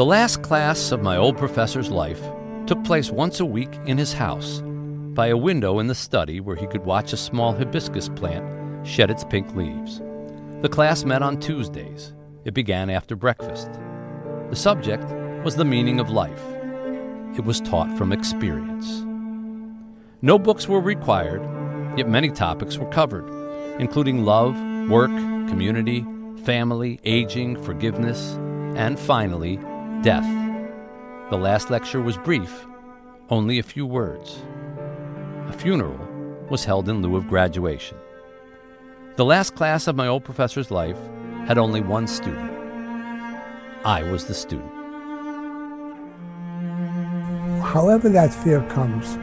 The last class of my old professor's life took place once a week in his house, by a window in the study where he could watch a small hibiscus plant shed its pink leaves. The class met on Tuesdays. It began after breakfast. The subject was the meaning of life. It was taught from experience. No books were required, yet many topics were covered, including love, work, community, family, aging, forgiveness, and finally, death. The last lecture was brief, only a few words. A funeral was held in lieu of graduation. The last class of my old professor's life had only one student. I was the student. However, that fear comes,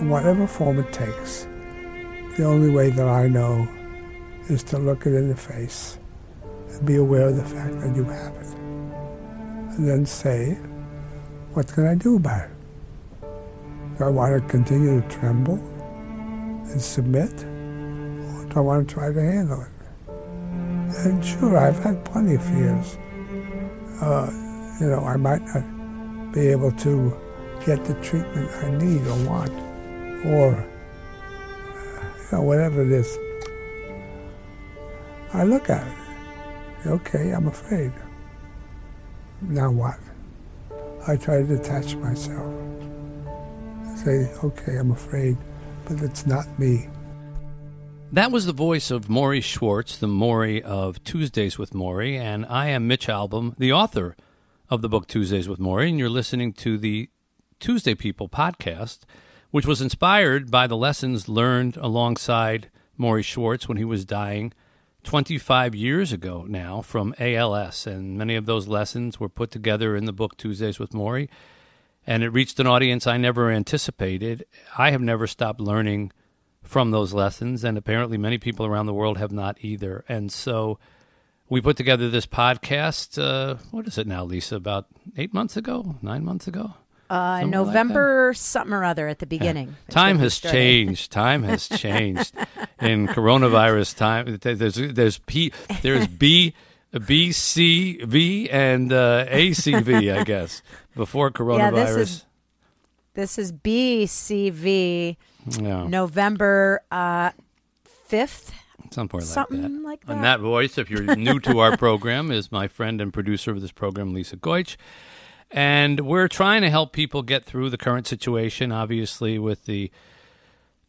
in whatever form it takes, the only way that I know is to look it in the face and be aware of the fact that you have it. And then say, what can I do about it? Do I want to continue to tremble and submit? Or do I want to try to handle it? And sure, I've had plenty of fears. Uh, you know, I might not be able to get the treatment I need or want, or you know, whatever it is. I look at it. Okay, I'm afraid. Now what? I try to detach myself. Say, okay, I'm afraid, but it's not me. That was the voice of Morrie Schwartz, the Morrie of Tuesdays with Morrie, and I am Mitch Albom, the author of the book Tuesdays with Morrie, and you're listening to the Tuesday People podcast, which was inspired by the lessons learned alongside Morrie Schwartz when he was dying 25 years ago now from ALS. And many of those lessons were put together in the book Tuesdays with Morrie. And it reached an audience I never anticipated. I have never stopped learning from those lessons, and apparently many people around the world have not either. And so we put together this podcast. Uh, what is it now, Lisa? About eight months ago, nine months ago? Uh, November like something or other at the beginning. Yeah. Time has changed. Time has changed in coronavirus time. There's there's P there's B B C V and uh, ACV I guess before coronavirus. Yeah, this is this is BCV. Yeah. November uh, fifth. Something, Something like that. like that. And that voice, if you're new to our program, is my friend and producer of this program, Lisa Goich. And we're trying to help people get through the current situation, obviously, with the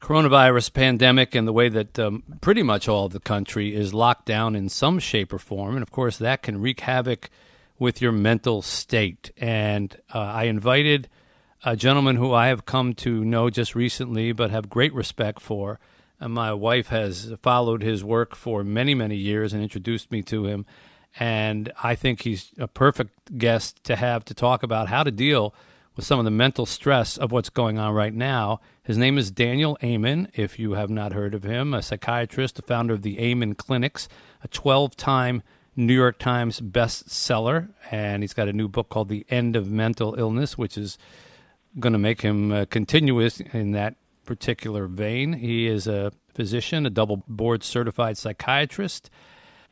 coronavirus pandemic and the way that um, pretty much all of the country is locked down in some shape or form. And of course, that can wreak havoc with your mental state. And uh, I invited a gentleman who I have come to know just recently, but have great respect for. And my wife has followed his work for many, many years and introduced me to him and I think he's a perfect guest to have to talk about how to deal with some of the mental stress of what's going on right now. His name is Daniel Amen, if you have not heard of him, a psychiatrist, the founder of the Amen Clinics, a 12 time New York Times bestseller, and he's got a new book called The End of Mental Illness, which is going to make him uh, continuous in that particular vein. He is a physician, a double board certified psychiatrist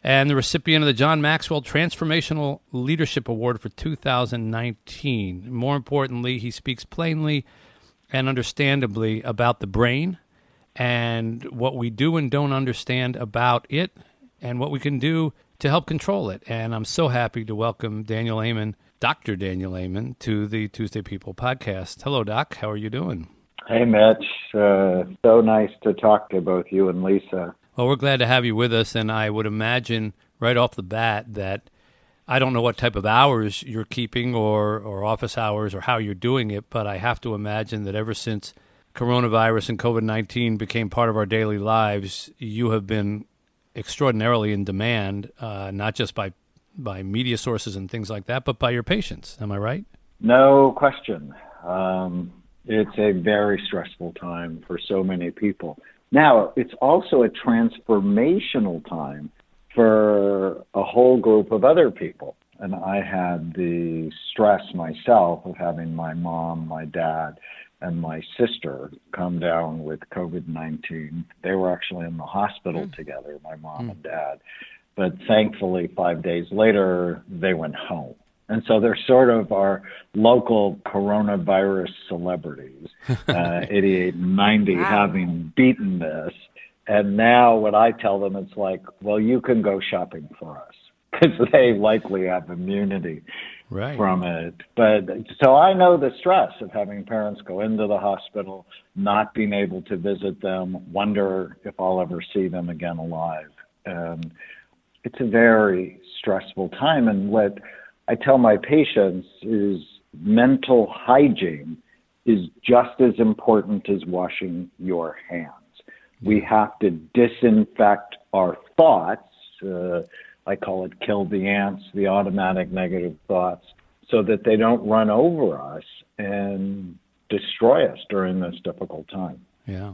and the recipient of the John Maxwell Transformational Leadership Award for 2019. More importantly, he speaks plainly and understandably about the brain and what we do and don't understand about it and what we can do to help control it. And I'm so happy to welcome Daniel Amen, Dr. Daniel Amen, to the Tuesday People podcast. Hello, Doc. How are you doing? Hey, Mitch. Uh, so nice to talk to both you and Lisa. Well, we're glad to have you with us, and I would imagine right off the bat that I don't know what type of hours you're keeping or, or office hours or how you're doing it, but I have to imagine that ever since coronavirus and COVID 19 became part of our daily lives, you have been extraordinarily in demand, uh, not just by, by media sources and things like that, but by your patients. Am I right? No question. Um, it's a very stressful time for so many people. Now, it's also a transformational time for a whole group of other people. And I had the stress myself of having my mom, my dad, and my sister come down with COVID 19. They were actually in the hospital mm. together, my mom mm. and dad. But thankfully, five days later, they went home. And so they're sort of our local coronavirus celebrities, uh, 88 and 90 wow. having beaten this. And now what I tell them, it's like, well, you can go shopping for us because they likely have immunity right. from it. But so I know the stress of having parents go into the hospital, not being able to visit them, wonder if I'll ever see them again alive. And it's a very stressful time. And what I tell my patients is mental hygiene is just as important as washing your hands. We have to disinfect our thoughts. Uh, I call it kill the ants, the automatic negative thoughts, so that they don't run over us and destroy us during this difficult time. Yeah.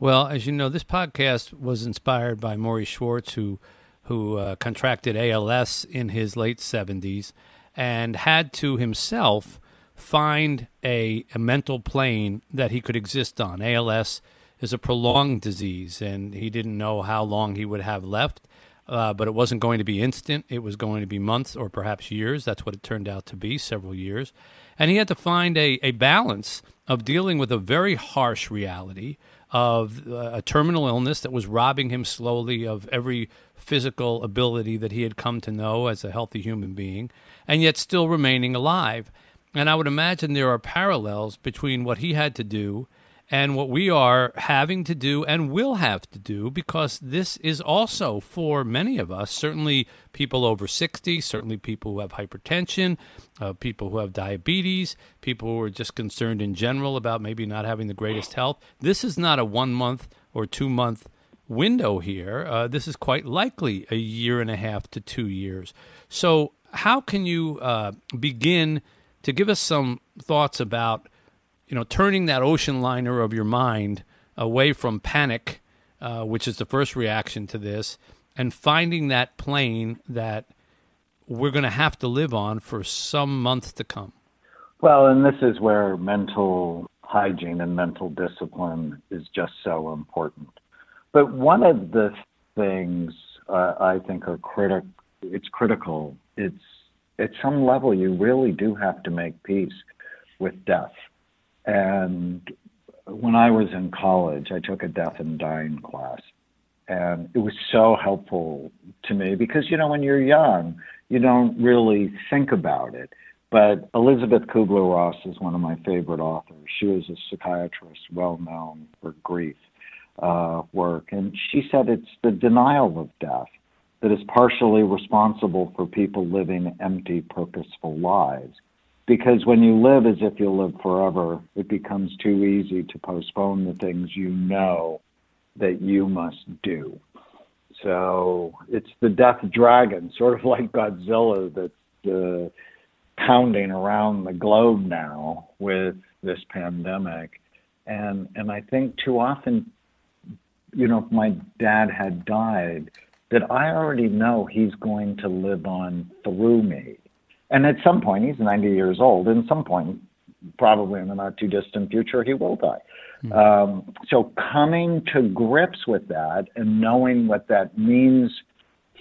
Well, as you know, this podcast was inspired by Morrie Schwartz, who who uh, contracted ALS in his late 70s and had to himself find a, a mental plane that he could exist on. ALS is a prolonged disease, and he didn't know how long he would have left uh, but it wasn't going to be instant. It was going to be months or perhaps years. That's what it turned out to be, several years. And he had to find a, a balance of dealing with a very harsh reality of uh, a terminal illness that was robbing him slowly of every physical ability that he had come to know as a healthy human being, and yet still remaining alive. And I would imagine there are parallels between what he had to do and what we are having to do and will have to do because this is also for many of us, certainly people over 60, certainly people who have hypertension, uh, people who have diabetes, people who are just concerned in general about maybe not having the greatest health. This is not a one month or two month window here. Uh, this is quite likely a year and a half to two years. So, how can you uh, begin to give us some thoughts about? You know, turning that ocean liner of your mind away from panic, uh, which is the first reaction to this, and finding that plane that we're going to have to live on for some months to come. Well, and this is where mental hygiene and mental discipline is just so important. But one of the things uh, I think are critical, it's critical. It's at some level you really do have to make peace with death. And when I was in college, I took a death and dying class. And it was so helpful to me because, you know, when you're young, you don't really think about it. But Elisabeth Kubler Ross is one of my favorite authors. She was a psychiatrist, well known for grief uh, work. And she said it's the denial of death that is partially responsible for people living empty, purposeful lives because when you live as if you'll live forever, it becomes too easy to postpone the things you know that you must do. So it's the death dragon, sort of like Godzilla, that's uh, pounding around the globe now with this pandemic. And and I think too often, you know, if my dad had died, that I already know he's going to live on through me and at some point, he's 90 years old. And some point, probably in the not too distant future, he will die. Mm-hmm. Um, so coming to grips with that and knowing what that means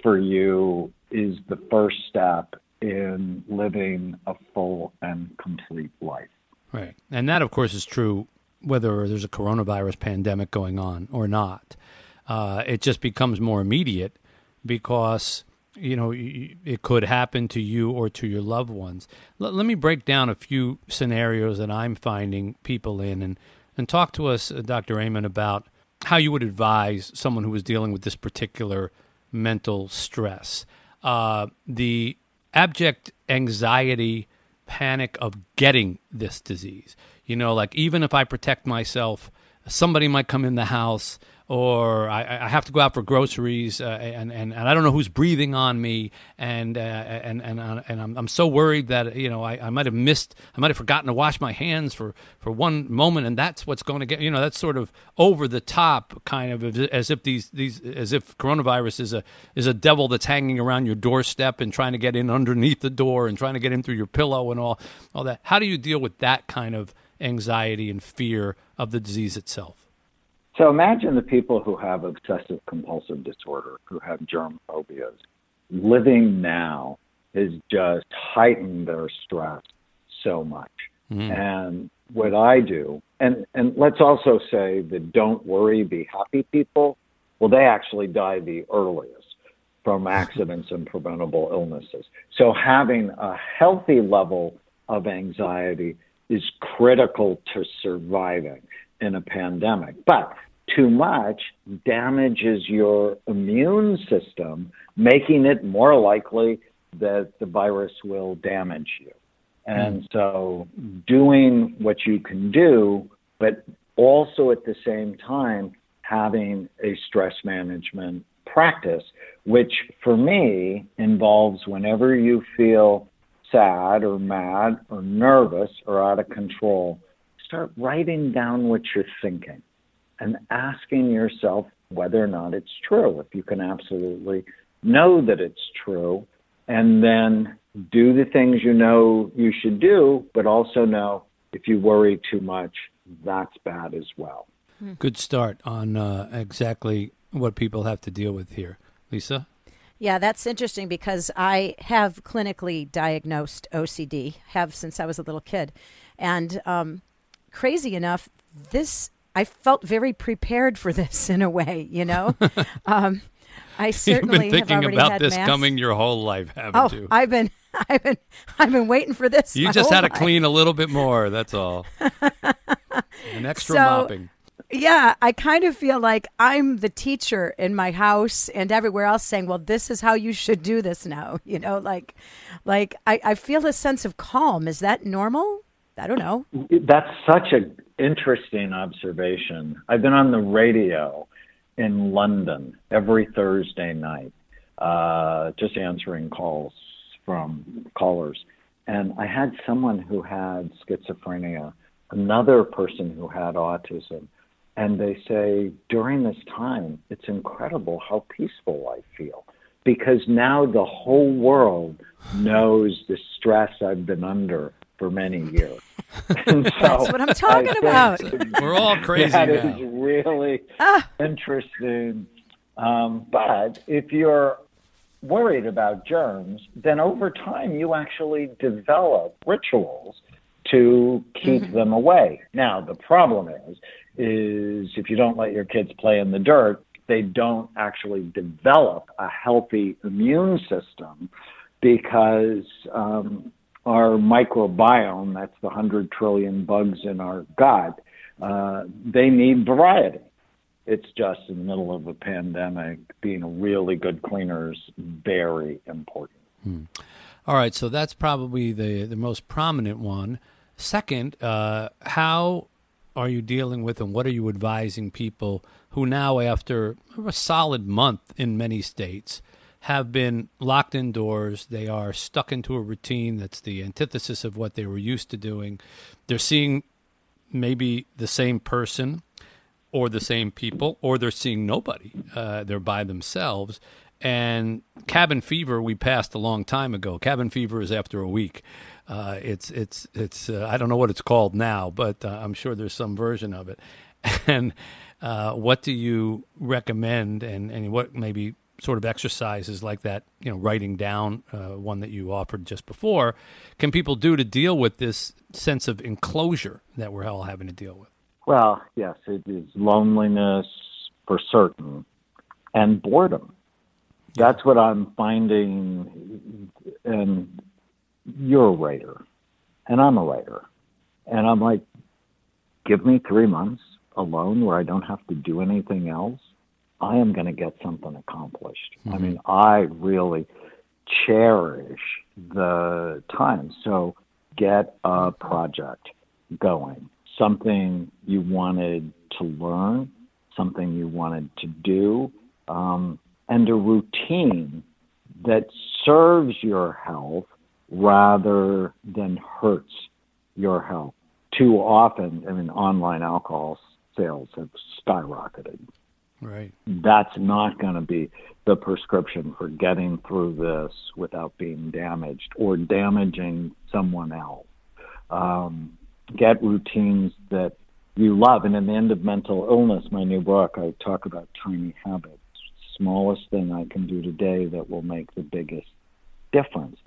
for you is the first step in living a full and complete life. Right. And that, of course, is true whether there's a coronavirus pandemic going on or not. Uh, it just becomes more immediate because you know it could happen to you or to your loved ones. L- let me break down a few scenarios that I'm finding people in, and and talk to us, uh, Dr. Amen, about how you would advise someone who is dealing with this particular mental stress. Uh, the abject anxiety, panic of getting this disease. You know, like even if I protect myself, somebody might come in the house or I, I, have to go out for groceries, uh, and, and, and I don't know who's breathing on me, and uh, and and uh, and I'm, I'm so worried that you know I, I might have missed, I might have forgotten to wash my hands for, for one moment, and that's what's going to get you know that's sort of over the top, kind of as if these these as if coronavirus is a is a devil that's hanging around your doorstep and trying to get in underneath the door and trying to get in through your pillow and all all that. How do you deal with that kind of anxiety and fear of the disease itself? So imagine the people who have obsessive compulsive disorder, who have germ phobias, living now has just heightened their stress so much. Mm. And what I do, and, and let's also say that don't worry, be happy people, well, they actually die the earliest from accidents and preventable illnesses. So having a healthy level of anxiety is critical to surviving in a pandemic. But too much damages your immune system, making it more likely that the virus will damage you. And hmm. so doing what you can do, but also at the same time having a stress management practice, which for me involves whenever you feel sad or mad or nervous or out of control, start writing down what you're thinking and asking yourself whether or not it's true. If you can absolutely know that it's true, and then do the things you know you should do, but also know if you worry too much, that's bad as well. Good start on uh, exactly what people have to deal with here. Lisa? Yeah, that's interesting because I have clinically diagnosed OCD, have since I was a little kid. And um, crazy enough, this, I felt very prepared for this in a way, you know? um, I certainly You've been thinking have already about had this masks. coming your whole life, haven't Oh, you? I've been, I've been, I've been waiting for this. you just had to life. clean a little bit more, that's all. An extra So- mopping. Yeah, I kind of feel like I'm the teacher in my house and everywhere else saying, "Well, this is how you should do this now." You know, like, like I, I feel a sense of calm. Is that normal? I don't know. That's such an interesting observation. I've been on the radio in London every Thursday night, uh, just answering calls from callers. And I had someone who had schizophrenia, another person who had autism. And they say, during this time, it's incredible how peaceful I feel because now the whole world knows the stress I've been under for many years. So That's what I'm talking about. We're all crazy that now. is really Ah. interesting. Um, but if you're worried about germs, then over time you actually develop rituals to keep Mm-hmm. them away. Now the problem is, is if you don't let your kids play in the dirt, they don't actually develop a healthy immune system because um, our microbiome, that's the 100 trillion bugs in our gut, uh, they need variety. It's just in the middle of a pandemic, being a really good cleaner is very important. All right, so that's probably the the most prominent one. Second, uh, how are you dealing with and what are you advising people who now, after a solid month in many states, have been locked indoors? They are stuck into a routine that's the antithesis of what they were used to doing. They're seeing maybe the same person or the same people, or they're seeing nobody. Uh, they're by themselves. And cabin fever, we passed a long time ago. Cabin fever is after a week. Uh, it's it's it's. Uh, I don't know what it's called now, but uh, I'm sure there's some version of it. And uh, what do you recommend? And and what maybe sort of exercises like that? You know, writing down uh, one that you offered just before. Can people do to deal with this sense of enclosure that we're all having to deal with? Well, yes, it is loneliness for certain and boredom. That's what I'm finding. And you're a writer, and I'm a writer. And I'm like, give me three months alone where I don't have to do anything else. I am going to get something accomplished. I mean, I really cherish the time. So get a project going, something you wanted to learn, something you wanted to do, um, and a routine that serves your health rather than hurts your health. Too often, I mean, online alcohol sales have skyrocketed Right. that's not going to be the prescription for getting through this without being damaged or damaging someone else. Um, get routines that you love. And in the end of mental illness, my new book, I talk about tiny habits. Smallest thing I can do today that will make the biggest difference.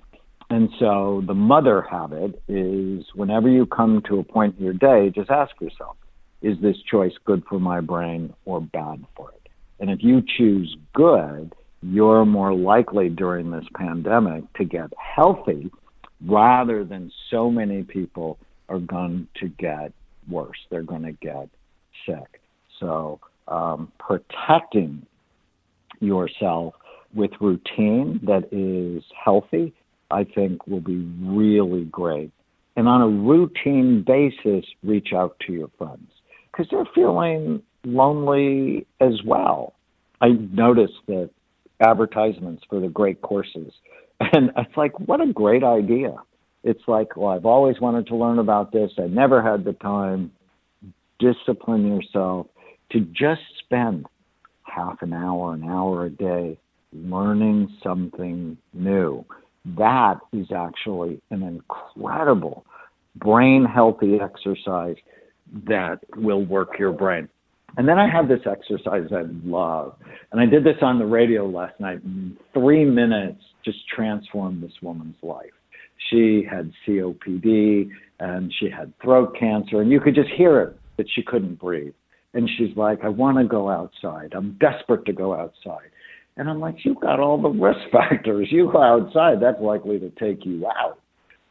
And so the mother habit is whenever you come to a point in your day, just ask yourself, is this choice good for my brain or bad for it? And if you choose good, you're more likely during this pandemic to get healthy rather than so many people are going to get worse. They're going to get sick. So um, protecting yourself with routine that is healthy, I think will be really great. And on a routine basis, reach out to your friends because they're feeling lonely as well. I noticed that advertisements for the great courses, and it's like, what a great idea. It's like, well, I've always wanted to learn about this. I never had the time. Discipline yourself to just spend half an hour, an hour a day learning something new. That is actually an incredible brain healthy exercise that will work your brain. And then I have this exercise I love. And I did this on the radio last night. Three minutes just transformed this woman's life. She had COPD and she had throat cancer, and you could just hear it that she couldn't breathe. And she's like, I want to go outside. I'm desperate to go outside. And I'm like, you've got all the risk factors. You go outside, that's likely to take you out.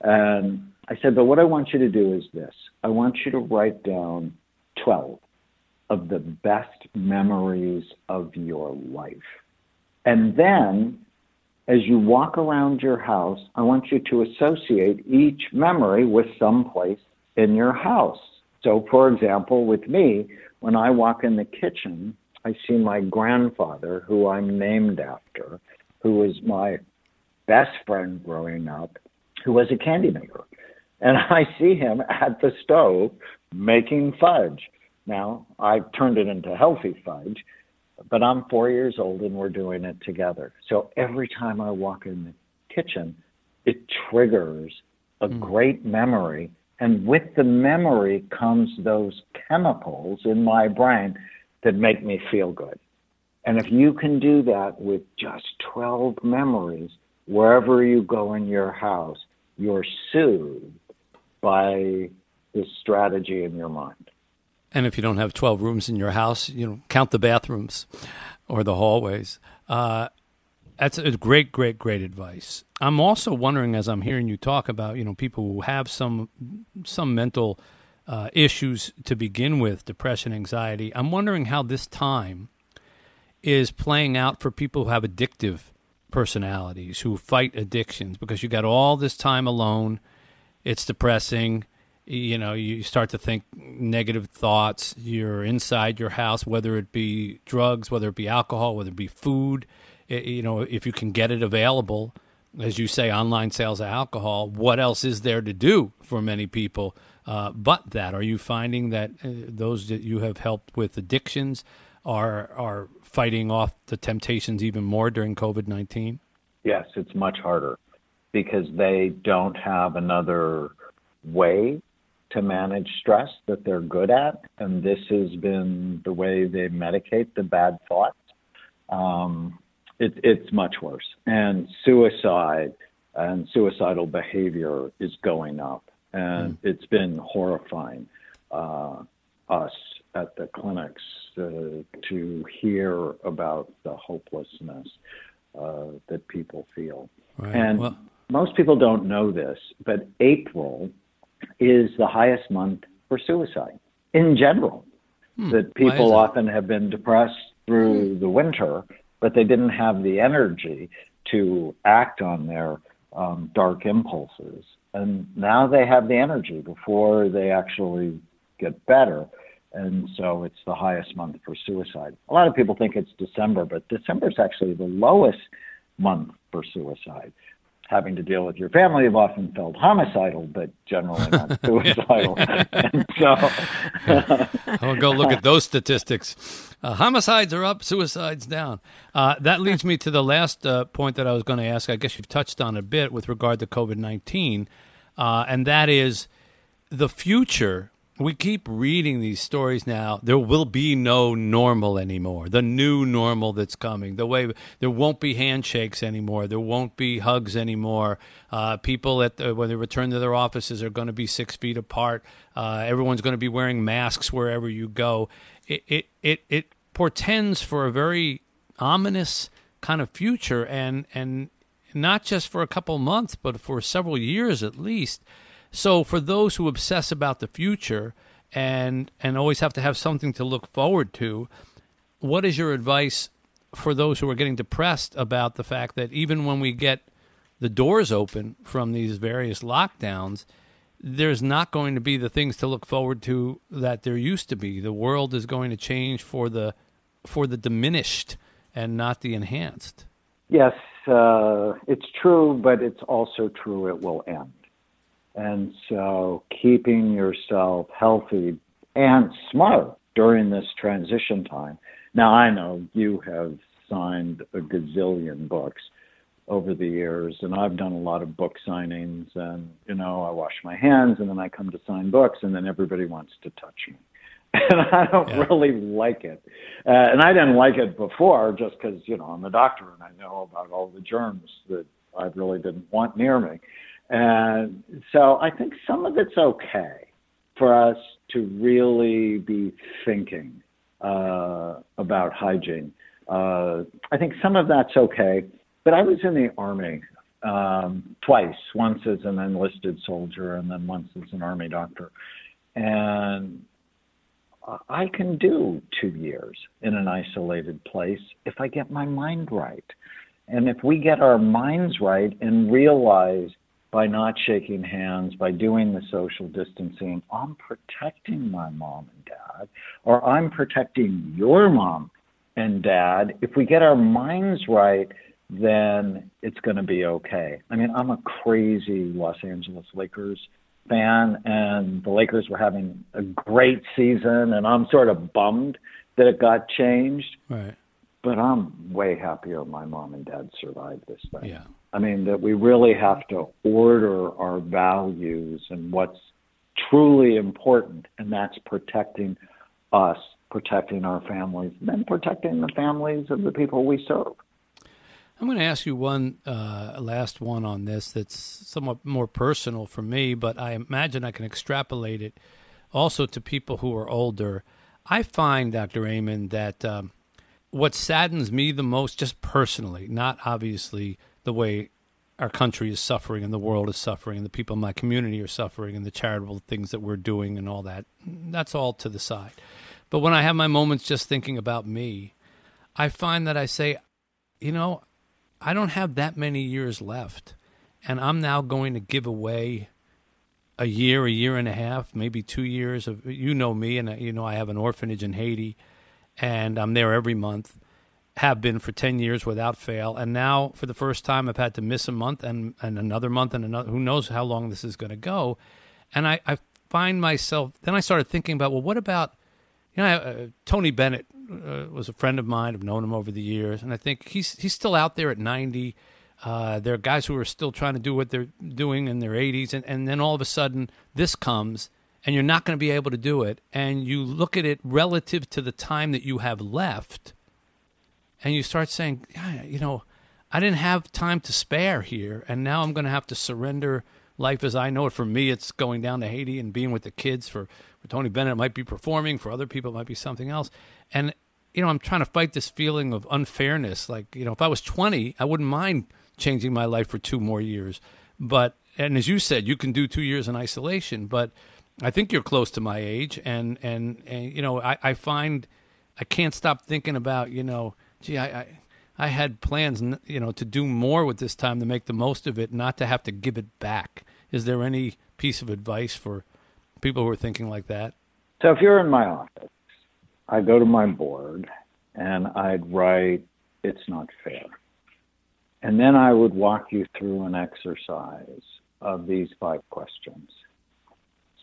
And I said, but what I want you to do is this I want you to write down 12 of the best memories of your life. And then, as you walk around your house, I want you to associate each memory with some place in your house. So, for example, with me, when I walk in the kitchen, I see my grandfather, who I'm named after, who was my best friend growing up, who was a candy maker. And I see him at the stove making fudge. Now, I've turned it into healthy fudge, but I'm four years old and we're doing it together. So every time I walk in the kitchen, it triggers a mm. great memory. And with the memory comes those chemicals in my brain that make me feel good. And if you can do that with just 12 memories, wherever you go in your house, you're soothed by this strategy in your mind. And if you don't have 12 rooms in your house, you know, count the bathrooms or the hallways. Uh, that's a great, great, great advice. I'm also wondering, as I'm hearing you talk about, you know, people who have some some mental uh, issues to begin with, depression, anxiety. I'm wondering how this time is playing out for people who have addictive personalities, who fight addictions, because you got all this time alone. It's depressing. You know, you start to think negative thoughts. You're inside your house, whether it be drugs, whether it be alcohol, whether it be food. It, you know, if you can get it available, as you say, online sales of alcohol, what else is there to do for many people? Uh, but that, are you finding that uh, those that you have helped with addictions are are fighting off the temptations even more during COVID nineteen? Yes, it's much harder because they don't have another way to manage stress that they're good at, and this has been the way they medicate the bad thoughts. Um, it, it's much worse, and suicide and suicidal behavior is going up and mm. it's been horrifying uh, us at the clinics uh, to hear about the hopelessness uh, that people feel. Right. And well, most people don't know this, but April is the highest month for suicide in general. Hmm. That people often have been depressed through hmm. the winter, but they didn't have the energy to act on their um, dark impulses and now they have the energy before they actually get better. And so it's the highest month for suicide. A lot of people think it's December, but December is actually the lowest month for suicide. Having to deal with your family have often felt homicidal, but generally not suicidal. and so I'll go look at those statistics. Uh, homicides are up, suicides down. Uh, that leads me to the last uh, point that I was going to ask. I guess you've touched on a bit with regard to COVID 19 uh, and that is the future we keep reading these stories now. There will be no normal anymore. The new normal that's coming. The way there won't be handshakes anymore. There won't be hugs anymore. Uh, people at the, when they return to their offices are going to be six feet apart. Uh, everyone's going to be wearing masks wherever you go. It it it, it portends for a very ominous kind of future, and and not just for a couple months, but for several years at least. So for those who obsess about the future and and always have to have something to look forward to, what is your advice for those who are getting depressed about the fact that even when we get the doors open from these various lockdowns, there's not going to be the things to look forward to that there used to be. The world is going to change for the for the diminished and not the enhanced. Yes, uh, it's true, but it's also true it will end. And so keeping yourself healthy and smart during this transition time. Now, I know you have signed a gazillion books over the years, and I've done a lot of book signings, and, you know, I wash my hands and then I come to sign books, and then everybody wants to touch me. And I don't yeah. really like it. Uh, and I didn't like it before just because, you know, I'm a doctor and I know about all the germs that I really didn't want near me. And so I think some of it's okay for us to really be thinking uh, about hygiene. Uh, I think some of that's okay. But I was in the Army um, twice, once as an enlisted soldier and then once as an Army doctor. And I can do two years in an isolated place if I get my mind right. And if we get our minds right and realize by not shaking hands, by doing the social distancing, I'm protecting my mom and dad, or I'm protecting your mom and dad. If we get our minds right, then it's going to be okay. I mean, I'm a crazy Los Angeles Lakers fan, and the Lakers were having a great season, and I'm sort of bummed that it got changed. Right. But I'm way happier my mom and dad survived this thing. Yeah. I mean, that we really have to order our values and what's truly important, and that's protecting us, protecting our families, and then protecting the families of the people we serve. I'm going to ask you one uh, last one on this that's somewhat more personal for me, but I imagine I can extrapolate it also to people who are older. I find, Dr. Amen, that um, what saddens me the most, just personally, not obviously the way our country is suffering and the world is suffering and the people in my community are suffering and the charitable things that we're doing and all that. That's all to the side. But when I have my moments just thinking about me, I find that I say, you know, I don't have that many years left. And I'm now going to give away a year, a year and a half, maybe two years of, you know me, and uh, you know, I have an orphanage in Haiti and I'm there every month have been for 10 years without fail. And now, for the first time, I've had to miss a month and, and another month and another. Who knows how long this is going to go? And I, I find myself, then I started thinking about, well, what about, you know, uh, Tony Bennett uh, was a friend of mine. I've known him over the years. And I think he's, he's still out there at 90. Uh, there are guys who are still trying to do what they're doing in their 80s. And, and then all of a sudden, this comes and you're not going to be able to do it. And you look at it relative to the time that you have left and you start saying, yeah, you know, I didn't have time to spare here, and now I'm going to have to surrender life as I know it. For me, it's going down to Haiti and being with the kids. For, for Tony Bennett, it might be performing. For other people, it might be something else. And, you know, I'm trying to fight this feeling of unfairness. Like, you know, if I was 20, I wouldn't mind changing my life for two more years. But, and as you said, you can do two years in isolation, but I think you're close to my age. And, and, and you know, I, I find I can't stop thinking about, you know, gee, I, I, I had plans, you know, to do more with this time to make the most of it, not to have to give it back. Is there any piece of advice for people who are thinking like that? So if you're in my office, I go to my board and I'd write, "It's not fair," and then I would walk you through an exercise of these five questions.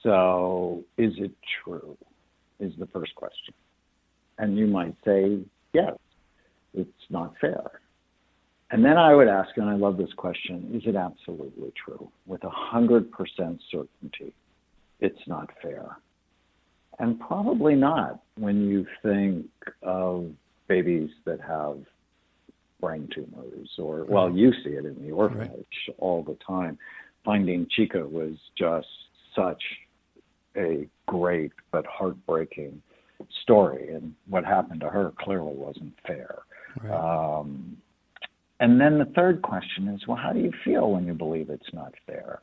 So, is it true? Is the first question. And you might say, yes, it's not fair. And then I would ask, and I love this question, is it absolutely true? With 100% certainty, it's not fair. and probably not when you think of babies that have brain tumors or well you see it in the orphanage right. all the time finding Chika was just such a great but heartbreaking story and what happened to her clearly wasn't fair right. um, and then the third question is well how do you feel when you believe it's not fair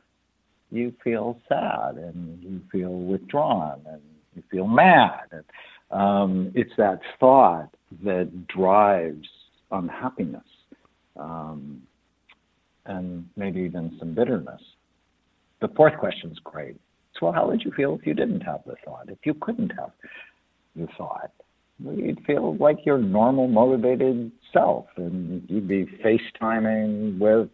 you feel sad and you feel withdrawn and you feel mad and um, it's that thought that drives unhappiness um, and maybe even some bitterness. The fourth question is great. Well, how would you feel if you didn't have the thought? If you couldn't have the thought, you'd feel like your normal, motivated self, and you'd be FaceTiming with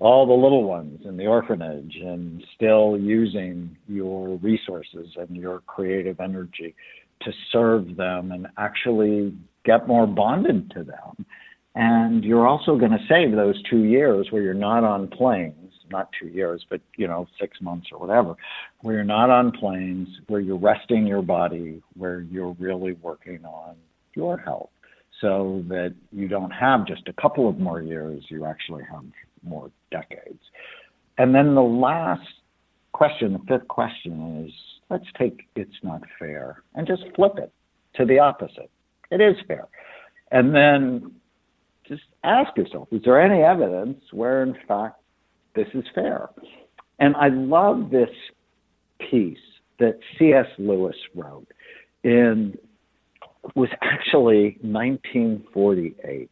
all the little ones in the orphanage and still using your resources and your creative energy to serve them and actually get more bonded to them. And you're also going to save those two years where you're not on planes, not two years, but you know, six months or whatever, where you're not on planes, where you're resting your body, where you're really working on your health so that you don't have just a couple of more years, you actually have more decades. And then the last question, the fifth question is let's take it's not fair and just flip it to the opposite. It is fair. And then just ask yourself, is there any evidence where in fact this is fair? And I love this piece that C.S. Lewis wrote in was actually 1948.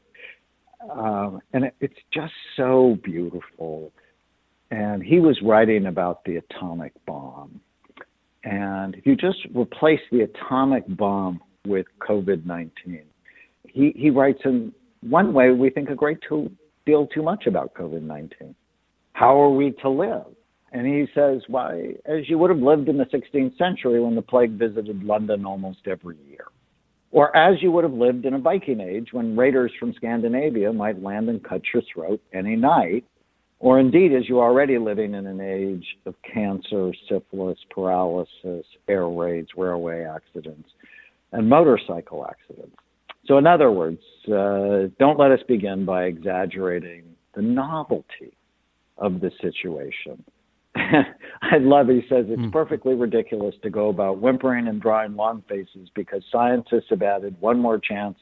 Um, and it, it's just so beautiful. And he was writing about the atomic bomb. And if you just replace the atomic bomb with COVID 19, he, he writes in one way we think a great deal too much about COVID 19. How are we to live? And he says, why, as you would have lived in the 16th century when the plague visited London almost every year. Or as you would have lived in a Viking age when raiders from Scandinavia might land and cut your throat any night or indeed as you're already living in an age of cancer, syphilis, paralysis, air raids, railway accidents, and motorcycle accidents. So, in other words, uh, don't let us begin by exaggerating the novelty of the situation. I love, he says, it's mm. perfectly ridiculous to go about whimpering and drawing long faces because scientists have added one more chance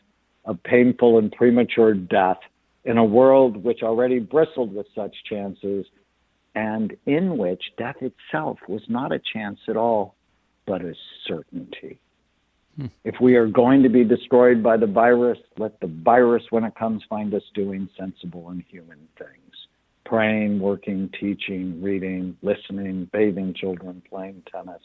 of painful and premature death in a world which already bristled with such chances and in which death itself was not a chance at all, but a certainty. Hmm. If we are going to be destroyed by the virus, let the virus, when it comes, find us doing sensible and human things praying, working, teaching, reading, listening, bathing children, playing tennis.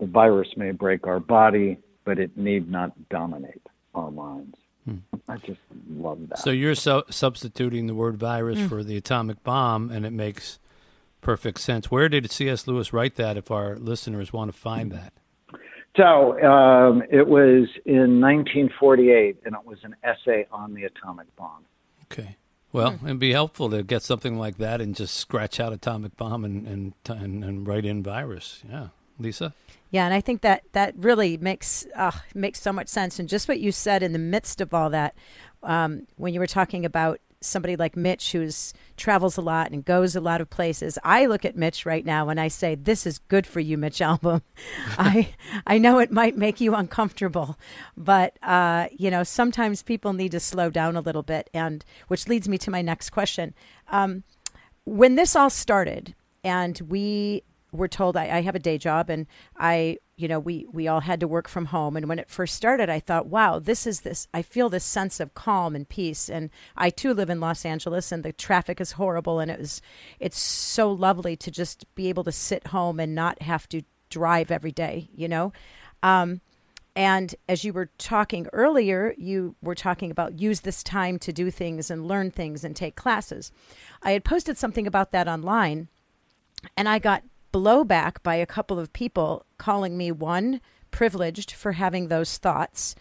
The virus may break our body, but it need not dominate our minds. Hmm. I just love that. So you're so substituting the word virus mm. for the atomic bomb, and it makes perfect sense. Where did C.S. Lewis write that? If our listeners want to find hmm. that. So um, it was in 1948, and it was an essay on the atomic bomb. Okay. Well, hmm. it'd be helpful to get something like that and just scratch out atomic bomb and and and, and write in virus. Yeah, Lisa. Yeah, and I think that that really makes uh, makes so much sense. And just what you said in the midst of all that, um, when you were talking about somebody like Mitch who's travels a lot and goes a lot of places. I look at Mitch right now and I say, "This is good for you, Mitch Albom." I I know it might make you uncomfortable, but uh, you know sometimes people need to slow down a little bit, and which leads me to my next question. Um, when this all started, and we were told I, I have a day job and I you know we we all had to work from home. And when it first started i thought wow this is this i feel this sense of calm and peace. And i too live in los angeles and the traffic is horrible. And it was it's so lovely to just be able to sit home and not have to drive every day you know? Um, and as you were talking earlier, you were talking about use this time to do things and learn things and take classes. I had posted something about that online, and I got blowback by a couple of people calling me one, privileged for having those thoughts,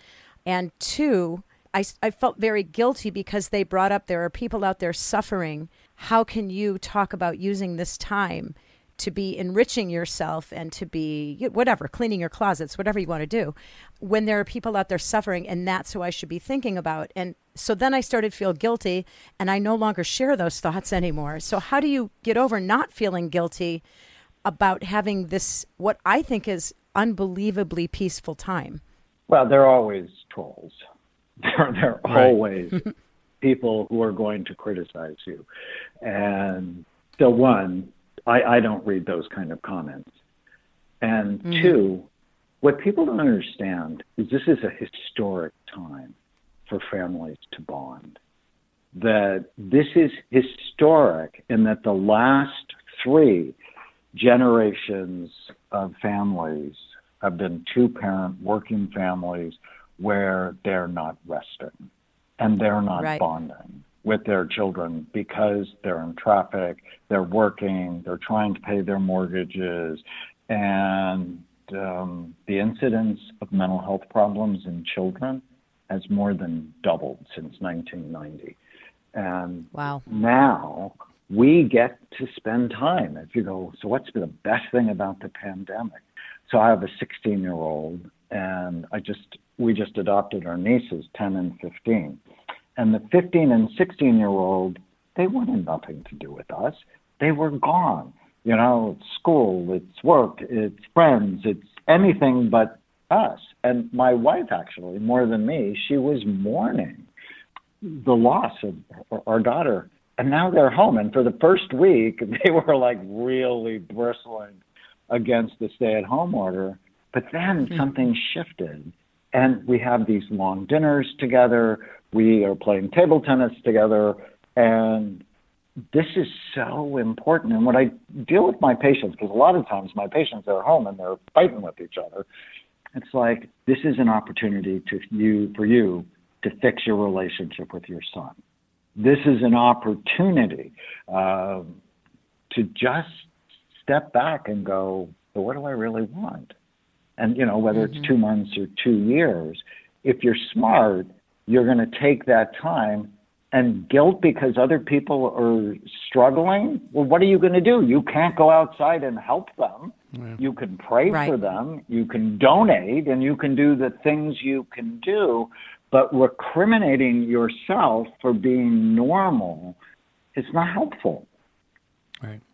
and two, I, I felt very guilty because they brought up there are people out there suffering. How can you talk about using this time to be enriching yourself and to be whatever, cleaning your closets, whatever you want to do, when there are people out there suffering, and that's who I should be thinking about. And so then I started feel guilty, and I no longer share those thoughts anymore. So how do you get over not feeling guilty about having this what I think is unbelievably peaceful time? Well, there are always trolls. There, there are right. always people who are going to criticize you. And so, one, I, I don't read those kind of comments. And mm-hmm. two, what people don't understand is this is a historic time for families to bond. That this is historic in that the last three generations of families have been two parent working families where they're not resting and they're not right. bonding with their children because they're in traffic, they're working, they're trying to pay their mortgages, and um, the incidence of mental health problems in children has more than doubled since 1990. And wow. now we get to spend time. If you go, so what's the best thing about the pandemic? So I have a 16 year old, and I just we just adopted our nieces, 10 and 15. And the 15 and 16 year old, they wanted nothing to do with us. They were gone. You know, it's school, it's work, it's friends, it's anything but us. And my wife, actually, more than me, she was mourning the loss of our daughter. And now they're home. And for the first week, they were like really bristling against the stay at home order. But then mm-hmm. something shifted. And we have these long dinners together. We are playing table tennis together. And this is so important. And when I deal with my patients, because a lot of times my patients are home and they're fighting with each other, it's like this is an opportunity to you for you to fix your relationship with your son. This is an opportunity uh, to just step back and go, well, what do I really want? And you know, whether mm-hmm. it's two months or two years, if you're smart, you're going to take that time and guilt because other people are struggling, well, what are you going to do? You can't go outside and help them. Yeah. You can pray right. for them, you can donate, and you can do the things you can do. But recriminating yourself for being normal is not helpful.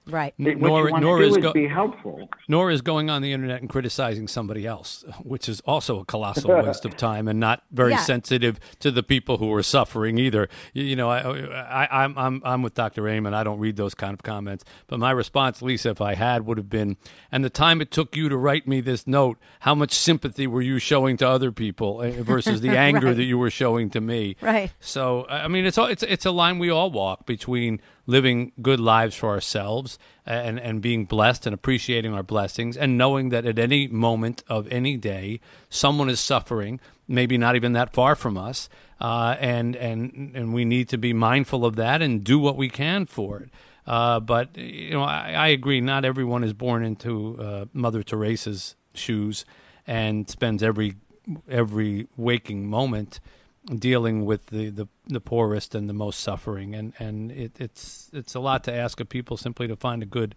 Right. Right. What nor, nor is, go- be helpful. Nor is going on the internet and criticizing somebody else, which is also a colossal waste of time and not very yeah. sensitive to the people who are suffering either. You, you know, I, I, I'm I'm I'm with Dr. Amen. I don't read those kind of comments, but my response, Lisa, if I had, would have been, and the time it took you to write me this note, how much sympathy were you showing to other people eh, versus the anger right. that you were showing to me? Right. So I mean, it's all, it's it's a line we all walk between living good lives for ourselves and, and being blessed and appreciating our blessings and knowing that at any moment of any day, someone is suffering, maybe not even that far from us. Uh, and, and, and we need to be mindful of that and do what we can for it. Uh, but, you know, I, I, agree, not everyone is born into uh, Mother Teresa's shoes and spends every every waking moment dealing with the, the, the poorest and the most suffering, and and it, it's it's a lot to ask of people simply to find a good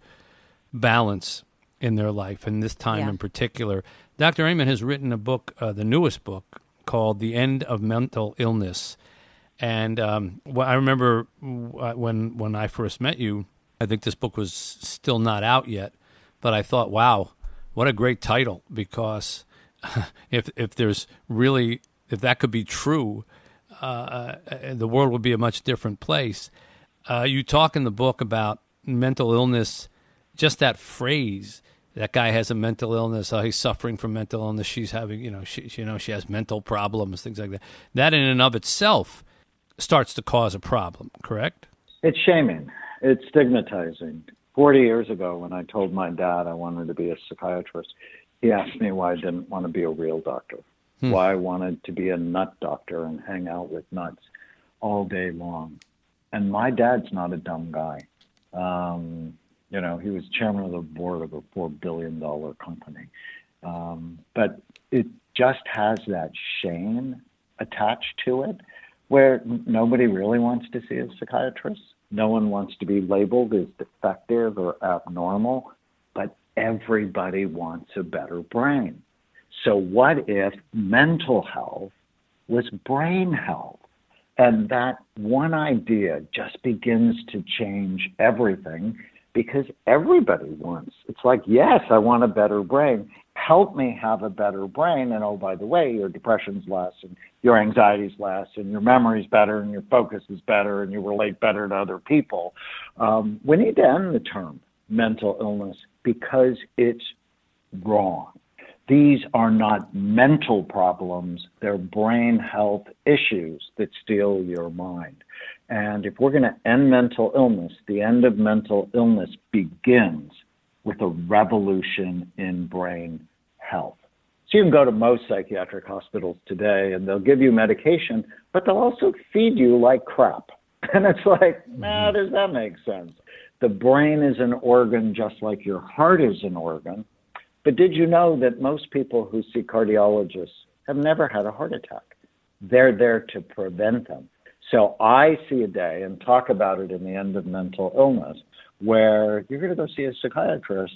balance in their life, and this time yeah. in particular. Dr. Amen has written a book, uh, the newest book called "The End of Mental Illness," and um, well, I remember uh, when when I first met you, I think this book was still not out yet, but I thought, wow, what a great title because. if if there's really if that could be true, uh, uh, the world would be a much different place. Uh, you talk in the book about mental illness, just that phrase. That guy has a mental illness. Uh, he's suffering from mental illness. She's having, you know, she, you know, she has mental problems, things like that. That in and of itself starts to cause a problem. Correct? It's shaming. It's stigmatizing. Forty years ago, when I told my dad I wanted to be a psychiatrist, he asked me why I didn't want to be a real doctor hmm. why I wanted to be a nut doctor and hang out with nuts all day long. And my dad's not a dumb guy. Um, you know, he was chairman of the board of a four billion dollar company. Um, but it just has that shame attached to it where nobody really wants to see a psychiatrist. No one wants to be labeled as defective or abnormal. but everybody wants a better brain. So, what if mental health was brain health? And that one idea just begins to change everything because everybody wants. It's like, yes, I want a better brain. Help me have a better brain. And oh, by the way, your depression's less and your anxiety's less and your memory's better and your focus is better and you relate better to other people. Um, we need to end the term mental illness because it's wrong. These are not mental problems, they're brain health issues that steal your mind. And if we're going to end mental illness, the end of mental illness begins with a revolution in brain health. So you can go to most psychiatric hospitals today and they'll give you medication, but they'll also feed you like crap. And it's like, mm-hmm. nah, does that make sense? The brain is an organ just like your heart is an organ. But did you know that most people who see cardiologists have never had a heart attack? They're there to prevent them. So I see a day and talk about it in the end of mental illness where you're going to go see a psychiatrist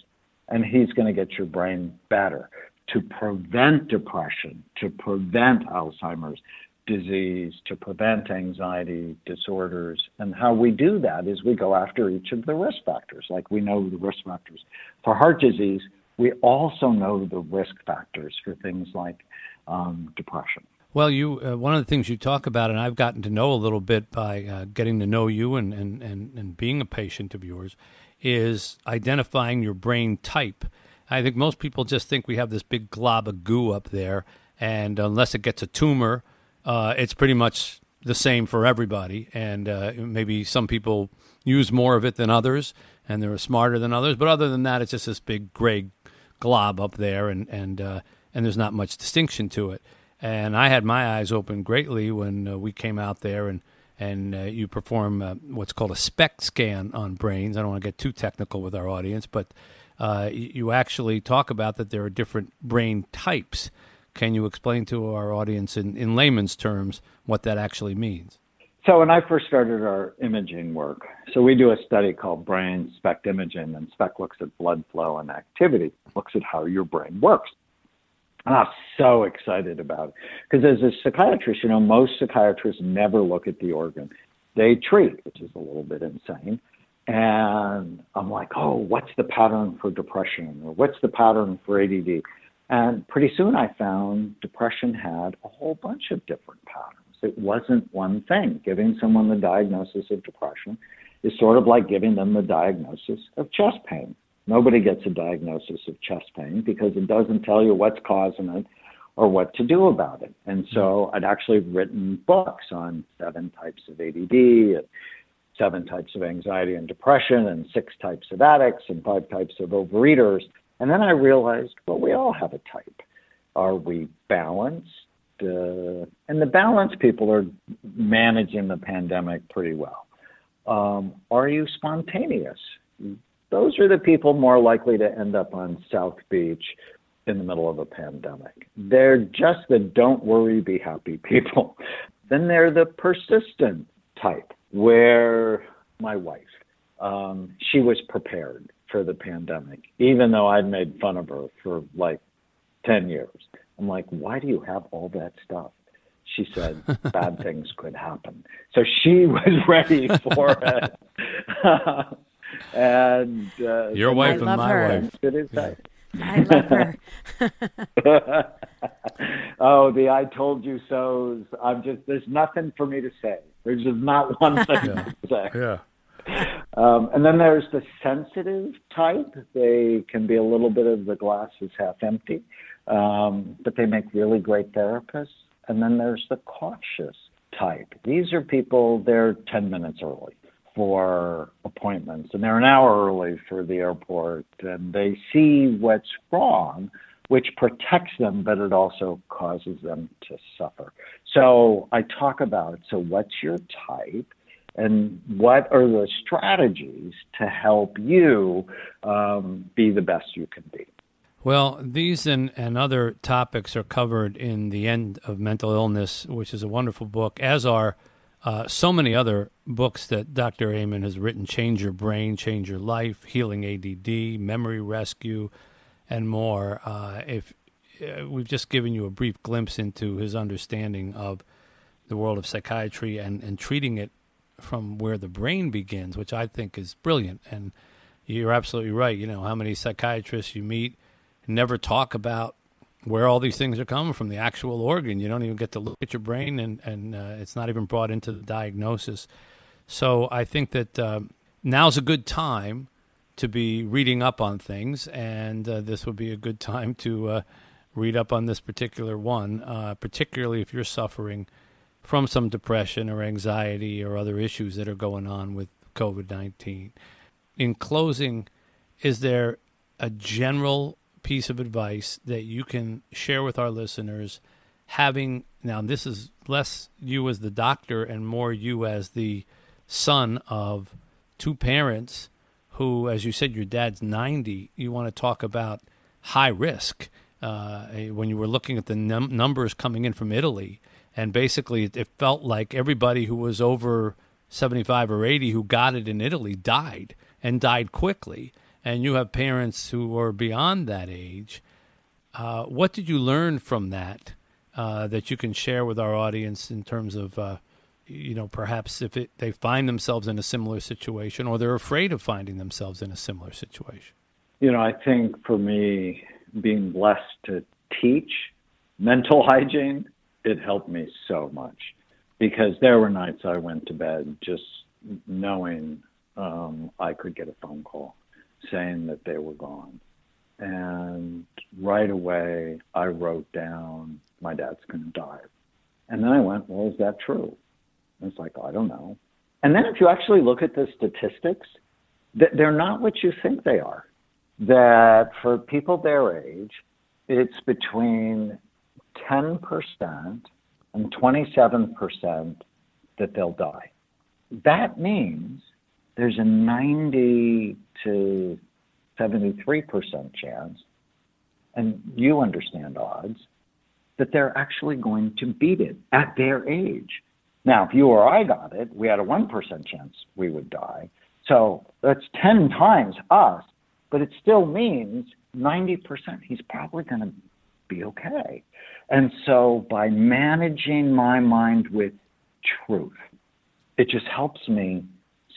and he's going to get your brain better to prevent depression, to prevent Alzheimer's disease, to prevent anxiety disorders. And how we do that is we go after each of the risk factors. Like we know the risk factors for heart disease, we also know the risk factors for things like um, depression. Well, you uh, one of the things you talk about, and I've gotten to know a little bit by uh, getting to know you and, and, and, and being a patient of yours, is identifying your brain type. I think most people just think we have this big glob of goo up there, and unless it gets a tumor, uh, it's pretty much the same for everybody. And uh, maybe some people use more of it than others, and they're smarter than others. But other than that, it's just this big gray glob up there, and and uh, and there's not much distinction to it. And I had my eyes open greatly when uh, we came out there and and uh, you perform uh, what's called a SPECT scan on brains. I don't want to get too technical with our audience, but uh, you actually talk about that there are different brain types. Can you explain to our audience in, in layman's terms what that actually means? So when I first started our imaging work, so we do a study called brain SPECT imaging, and SPECT looks at blood flow and activity, looks at how your brain works. And I'm so excited about it because as a psychiatrist, you know, most psychiatrists never look at the organ; they treat, which is a little bit insane. And I'm like, oh, what's the pattern for depression, or what's the pattern for ADD? And pretty soon I found depression had a whole bunch of different patterns. It wasn't one thing. Giving someone the diagnosis of depression is sort of like giving them the diagnosis of chest pain. Nobody gets a diagnosis of chest pain because it doesn't tell you what's causing it or what to do about it. And so I'd actually written books on seven types of ADD, and seven types of anxiety and depression, and six types of addicts, and five types of overeaters. And then I realized, well, we all have a type. Are we balanced? Uh, and the balanced people are managing the pandemic pretty well. Um, are you spontaneous? Those are the people more likely to end up on South Beach in the middle of a pandemic. They're just the don't worry, be happy people. then they're the persistent type, where my wife, um, she was prepared for the pandemic, even though I'd made fun of her for like 10 years. I'm like, why do you have all that stuff? She said, bad things could happen. So she was ready for it. and uh, your wife and my her. wife. Good insight. I love her. oh, the I told you so's. I'm just, there's nothing for me to say. There's just not one thing Yeah. to say. Yeah. Um, and then there's the sensitive type. They can be a little bit of the glass is half empty, um, but they make really great therapists. And then there's the cautious type. These are people, they're 10 minutes early for appointments and they're an hour early for the airport and they see what's wrong, which protects them, but it also causes them to suffer. So I talk about so what's your type? And what are the strategies to help you um, be the best you can be? Well, these and, and other topics are covered in The End of Mental Illness, which is a wonderful book, as are uh, so many other books that Dr. Amen has written Change Your Brain, Change Your Life, Healing ADD, Memory Rescue, and more. Uh, if uh, We've just given you a brief glimpse into his understanding of the world of psychiatry and, and treating it from where the brain begins, which I think is brilliant. And you're absolutely right. You know, how many psychiatrists you meet never talk about where all these things are coming from, the actual organ. You don't even get to look at your brain, and, and uh, it's not even brought into the diagnosis. So I think that uh, now's a good time to be reading up on things, and uh, this would be a good time to uh, read up on this particular one, uh, particularly if you're suffering from some depression or anxiety or other issues that are going on with COVID 19. In closing, is there a general piece of advice that you can share with our listeners having now this is less you as the doctor and more you as the son of two parents who as you said your dad's 90 you want to talk about high risk uh, when you were looking at the num- numbers coming in from italy and basically it felt like everybody who was over 75 or 80 who got it in italy died and died quickly and you have parents who are beyond that age. Uh, what did you learn from that uh, that you can share with our audience in terms of, uh, you know, perhaps if it, they find themselves in a similar situation or they're afraid of finding themselves in a similar situation? You know, I think for me, being blessed to teach mental hygiene, it helped me so much because there were nights I went to bed just knowing um, I could get a phone call saying that they were gone. And right away, I wrote down, my dad's going to die. And then I went, well, is that true? And it's like, I don't know. And then if you actually look at the statistics, they're not what you think they are. That for people their age, it's between 10% and 27% that they'll die. That means there's a 90 to 73% chance, and you understand odds, that they're actually going to beat it at their age. Now, if you or I got it, we had a 1% chance we would die. So that's 10 times us, but it still means 90% he's probably going to be okay. And so by managing my mind with truth, it just helps me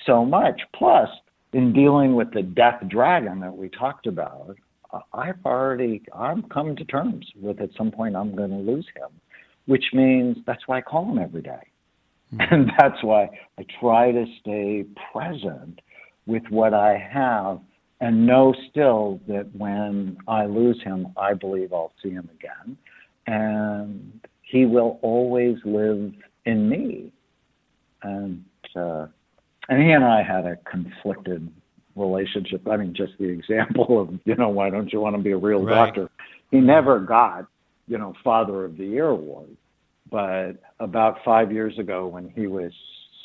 so much. Plus, in dealing with the death dragon that we talked about, I've already I'm come to terms with at some point I'm going to lose him, which means that's why I call him every day. Mm-hmm. And that's why I try to stay present with what I have and know still that when I lose him, I believe I'll see him again. And he will always live in me. And uh, and he and I had a conflicted relationship. I mean, just the example of, you know, why don't you want to be a real right. doctor? He never got, you know, Father of the Year award. But about five years ago, when he was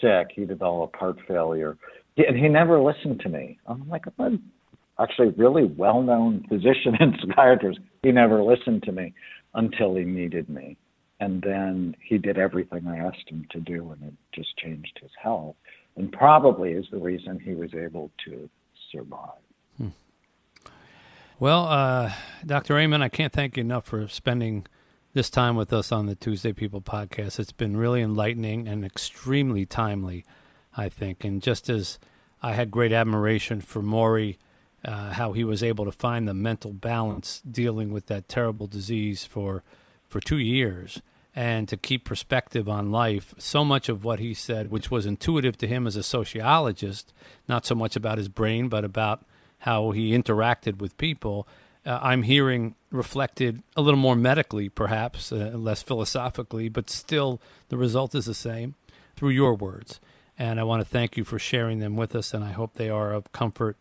sick, he developed heart failure, and he never listened to me. I'm like, I'm actually really well-known physician and psychiatrist. He never listened to me until he needed me, and then he did everything I asked him to do, and it just changed his health and probably is the reason he was able to survive. Hmm. Well, uh, Dr. Amen, I can't thank you enough for spending this time with us on the Tuesday People podcast. It's been really enlightening and extremely timely, I think. And just as I had great admiration for Morrie, uh, how he was able to find the mental balance dealing with that terrible disease for for two years and to keep perspective on life. So much of what he said, which was intuitive to him as a sociologist, not so much about his brain, but about how he interacted with people, uh, I'm hearing reflected a little more medically, perhaps, uh, less philosophically, but still the result is the same through your words. And I want to thank you for sharing them with us, and I hope they are of comfort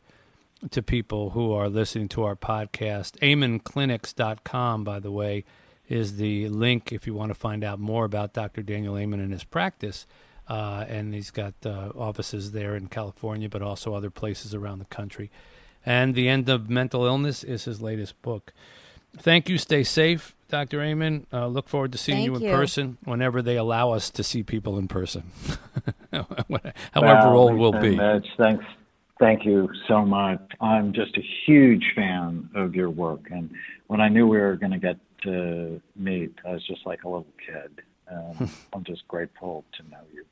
to people who are listening to our podcast. AmenClinics.com, by the way, is the link if you want to find out more about Dr. Daniel Amen and his practice. Uh, and he's got uh, offices there in California, but also other places around the country. And The End of Mental Illness is his latest book. Thank you. Stay safe, Dr. Amen. Uh, look forward to seeing Thank you in you. person whenever they allow us to see people in person. however well, old we'll be. Mitch, thanks. Thank you so much. I'm just a huge fan of your work, and when I knew we were going to get to meet, I was just like a little kid. Um, I'm just grateful to know you.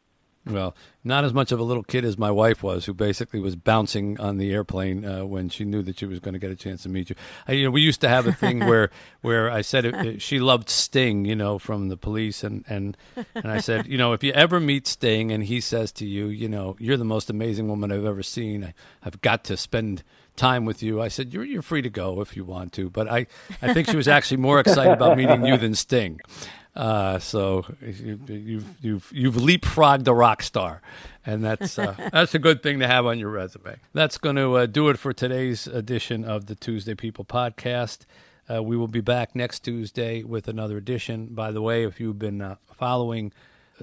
Well, not as much of a little kid as my wife was, who basically was bouncing on the airplane uh, when she knew that she was going to get a chance to meet you. I, you know, we used to have a thing where where I said it, it, she loved Sting, you know, from the Police, and and and I said, you know, if you ever meet Sting and he says to you, you know, you're the most amazing woman I've ever seen. I, I've got to spend time with you. I said, you're you're free to go if you want to, but I I think she was actually more excited about meeting you than Sting. Uh, so you, you've you've you've leapfrogged a rock star, and that's uh, that's a good thing to have on your resume. That's going to uh, do it for today's edition of the Tuesday People podcast. Uh, we will be back next Tuesday with another edition. By the way, if you've been uh, following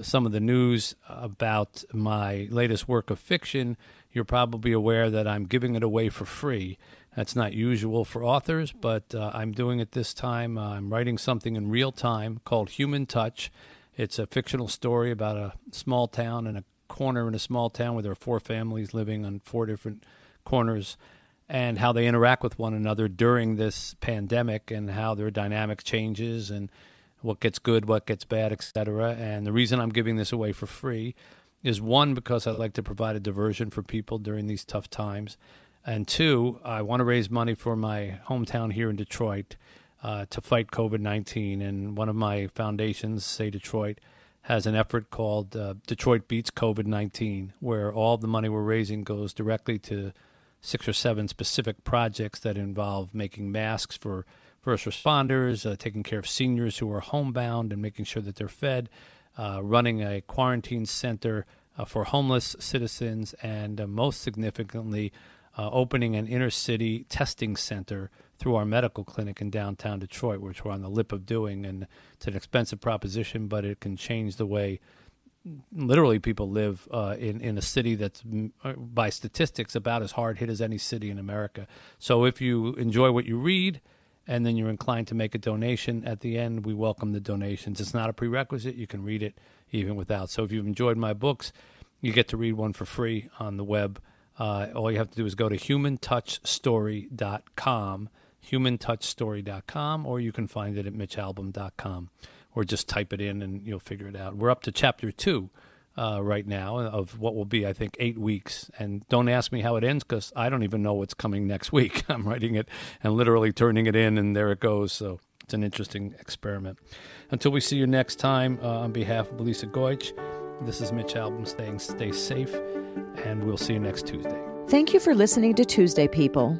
some of the news about my latest work of fiction, you're probably aware that I'm giving it away for free. That's not usual for authors, but uh, I'm doing it this time. Uh, I'm writing something in real time called Human Touch. It's a fictional story about a small town and a corner in a small town where there are four families living on four different corners and how they interact with one another during this pandemic and how their dynamic changes and what gets good, what gets bad, etc. And the reason I'm giving this away for free is one because I'd like to provide a diversion for people during these tough times. And two, I want to raise money for my hometown here in Detroit uh, to fight COVID 19. And one of my foundations, Say Detroit, has an effort called uh, Detroit Beats COVID 19, where all the money we're raising goes directly to six or seven specific projects that involve making masks for first responders, uh, taking care of seniors who are homebound and making sure that they're fed, uh, running a quarantine center uh, for homeless citizens, and uh, most significantly, uh, opening an inner city testing center through our medical clinic in downtown Detroit, which we're on the lip of doing. And it's an expensive proposition, but it can change the way literally people live uh, in in a city that's uh, by statistics about as hard hit as any city in America. So if you enjoy what you read and then you're inclined to make a donation at the end, we welcome the donations. It's not a prerequisite; you can read it even without. So if you've enjoyed my books, you get to read one for free on the web uh, all you have to do is go to humantouchstory.com, humantouchstory.com, or you can find it at mitchalbom.com, or just type it in and you'll figure it out. We're up to chapter two uh, right now of what will be, I think, eight weeks. And don't ask me how it ends because I don't even know what's coming next week. I'm writing it and literally turning it in, and there it goes. So it's an interesting experiment. Until we see you next time, uh, on behalf of Lisa Goich, this is Mitch Albom saying stay safe, and we'll see you next Tuesday. Thank you for listening to Tuesday People.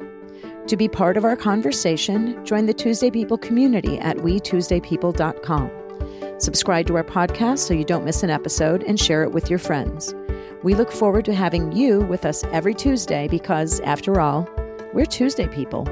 To be part of our conversation, join the Tuesday People community at wetuesdaypeople.com. Subscribe to our podcast so you don't miss an episode and share it with your friends. We look forward to having you with us every Tuesday because, after all, we're Tuesday people.